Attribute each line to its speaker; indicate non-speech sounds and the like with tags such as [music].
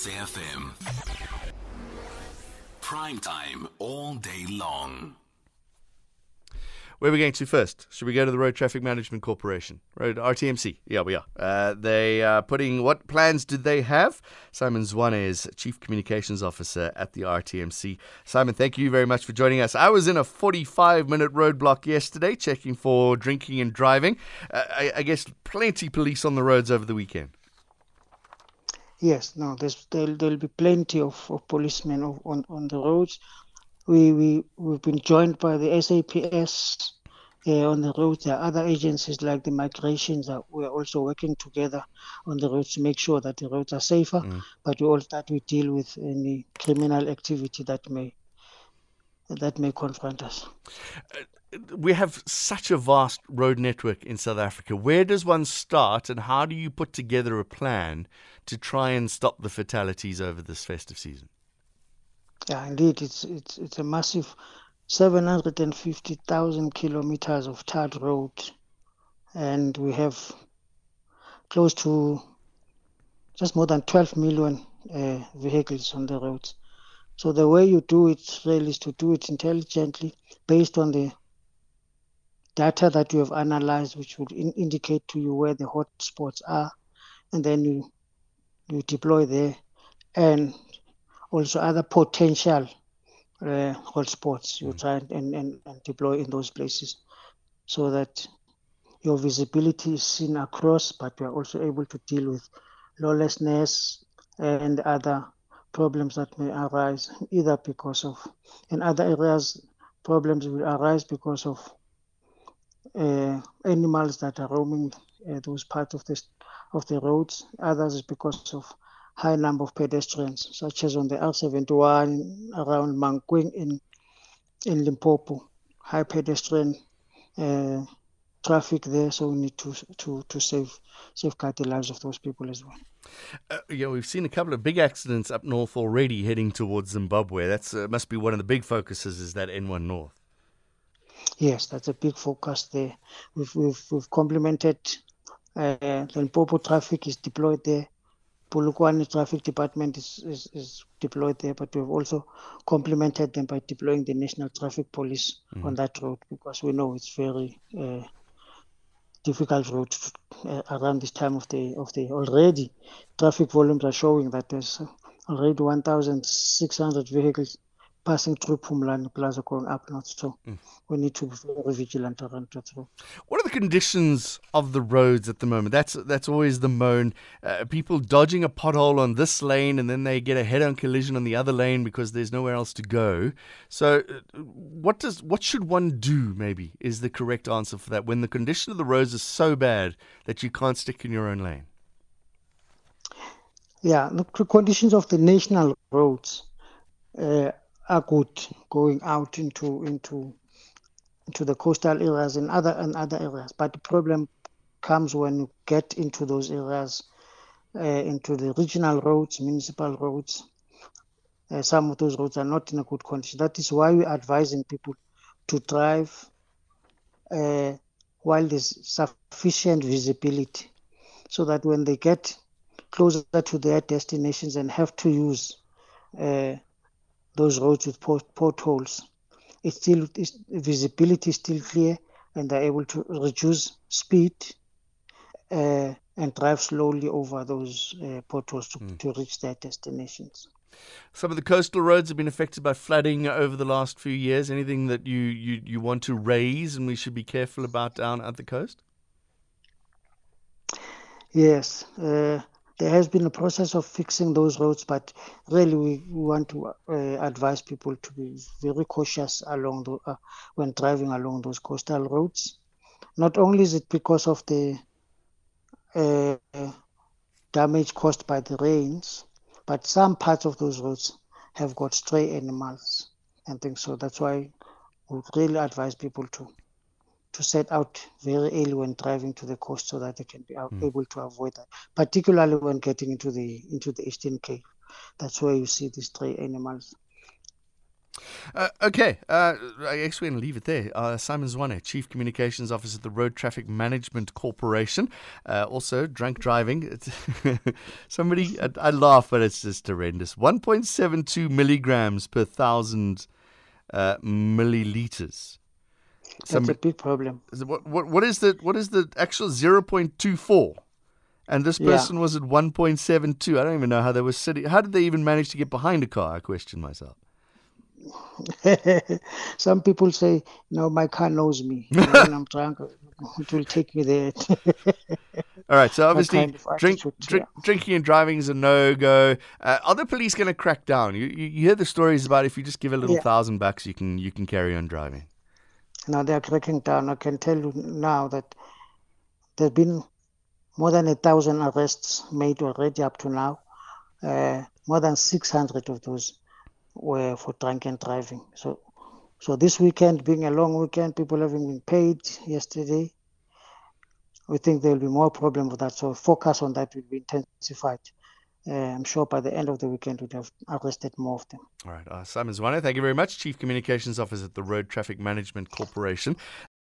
Speaker 1: SAFM. Prime time all day long.
Speaker 2: Where are we going to first? Should we go to the Road Traffic Management Corporation? Road RTMC. Yeah, we are. Uh, they are putting what plans did they have? Simon Zwane is Chief Communications Officer at the RTMC. Simon, thank you very much for joining us. I was in a 45 minute roadblock yesterday checking for drinking and driving. Uh, I, I guess plenty police on the roads over the weekend.
Speaker 3: Yes, no, there's, there'll, there'll be plenty of, of policemen on, on the roads we, we, we've been joined by the SAPS uh, on the roads. There are other agencies like the migrations that we're also working together on the roads to make sure that the roads are safer, mm. but we also that we deal with any criminal activity that may that may confront us.
Speaker 2: We have such a vast road network in South Africa. Where does one start, and how do you put together a plan to try and stop the fatalities over this festive season?
Speaker 3: Yeah, indeed, it's it's it's a massive 750,000 kilometers of tarred road, and we have close to just more than 12 million uh, vehicles on the roads. So the way you do it really is to do it intelligently based on the data that you have analyzed, which would in- indicate to you where the hotspots are, and then you you deploy there. And also other potential uh, hotspots you mm. try and, and, and deploy in those places so that your visibility is seen across, but you are also able to deal with lawlessness and other problems that may arise, either because of, in other areas, problems will arise because of animals that are roaming uh, those parts of the, of the roads. Others is because of high number of pedestrians, such as on the R71 around Mankweng in, in Limpopo. High pedestrian uh, traffic there, so we need to to to save safeguard the lives of those people as well.
Speaker 2: Uh, yeah, we've seen a couple of big accidents up north already, heading towards Zimbabwe. That's uh, must be one of the big focuses. Is that N1 North?
Speaker 3: Yes, that's a big focus there. We've we've, we've complemented. Uh, Limpopo traffic is deployed there. Polokwane Traffic Department is, is, is, deployed there, but we've also complemented them by deploying the National Traffic Police mm-hmm. on that road because we know it's very uh, difficult road uh, around this time of the of the already traffic volumes are showing that there's already 1,600 vehicles passing through Pumulani Plaza going up north. So mm. we need to be very vigilant around that road.
Speaker 2: What are the conditions of the roads at the moment? That's that's always the moan. Uh, people dodging a pothole on this lane and then they get a head-on collision on the other lane because there's nowhere else to go. So uh, what does what should one do? Maybe is the correct answer for that when the condition of the roads is so bad that you can't stick in your own lane.
Speaker 3: Yeah, the conditions of the national roads. Uh, are good going out into into into the coastal areas and other and other areas. But the problem comes when you get into those areas, uh, into the regional roads, municipal roads. Uh, some of those roads are not in a good condition. That is why we're advising people to drive uh, while there's sufficient visibility, so that when they get closer to their destinations and have to use uh, those roads with port- potholes. It's still it's, visibility is still clear, and they're able to reduce speed uh, and drive slowly over those uh, potholes to, mm. to reach their destinations.
Speaker 2: Some of the coastal roads have been affected by flooding over the last few years. Anything that you, you, you want to raise and we should be careful about down at the coast?
Speaker 3: Yes. Uh, there has been a process of fixing those roads, but really we want to uh, advise people to be very cautious along the, uh, when driving along those coastal roads. Not only is it because of the uh, damage caused by the rains, but some parts of those roads have got stray animals and things. So that's why we really advise people to to set out very early when driving to the coast so that they can be mm. able to avoid that, particularly when getting into the into the Eastern Cape. That's where you see these stray animals.
Speaker 2: Uh, okay, uh, I guess we're going to leave it there. Uh, Simon Zwane, Chief Communications Officer at the Road Traffic Management Corporation. Uh, also, drunk driving. [laughs] Somebody, I, I, laugh, but it's just horrendous. 1.72 milligrams per thousand uh,
Speaker 3: That's a big problem.
Speaker 2: What, what, what is the what is the actual 0.24? And this person yeah. was at 1.72. I don't even know how they were sitting. How did they even manage to get behind a car? I question myself. [laughs]
Speaker 3: Some people say, "No, my car knows me. [laughs] when I'm drunk, it will take me there." [laughs]
Speaker 2: All right. So obviously, kind of drink, drink, yeah. drinking and driving is a no go. Uh, are the police going to crack down? You, you, you hear the stories about if you just give a little yeah. thousand bucks, you can you can carry on driving.
Speaker 3: Now they are cracking down. I can tell you now that there's been more than a thousand arrests made already up to now. Uh, more than 600 of those were for drunken driving. So, so this weekend being a long weekend, people having been paid yesterday, we think there will be more problem with that. So focus on that will be intensified. Uh, I'm sure by the end of the weekend we'd have arrested more of them.
Speaker 2: All right. Uh, Simon Zwane, thank you very much. Chief Communications Officer at the Road Traffic Management Corporation.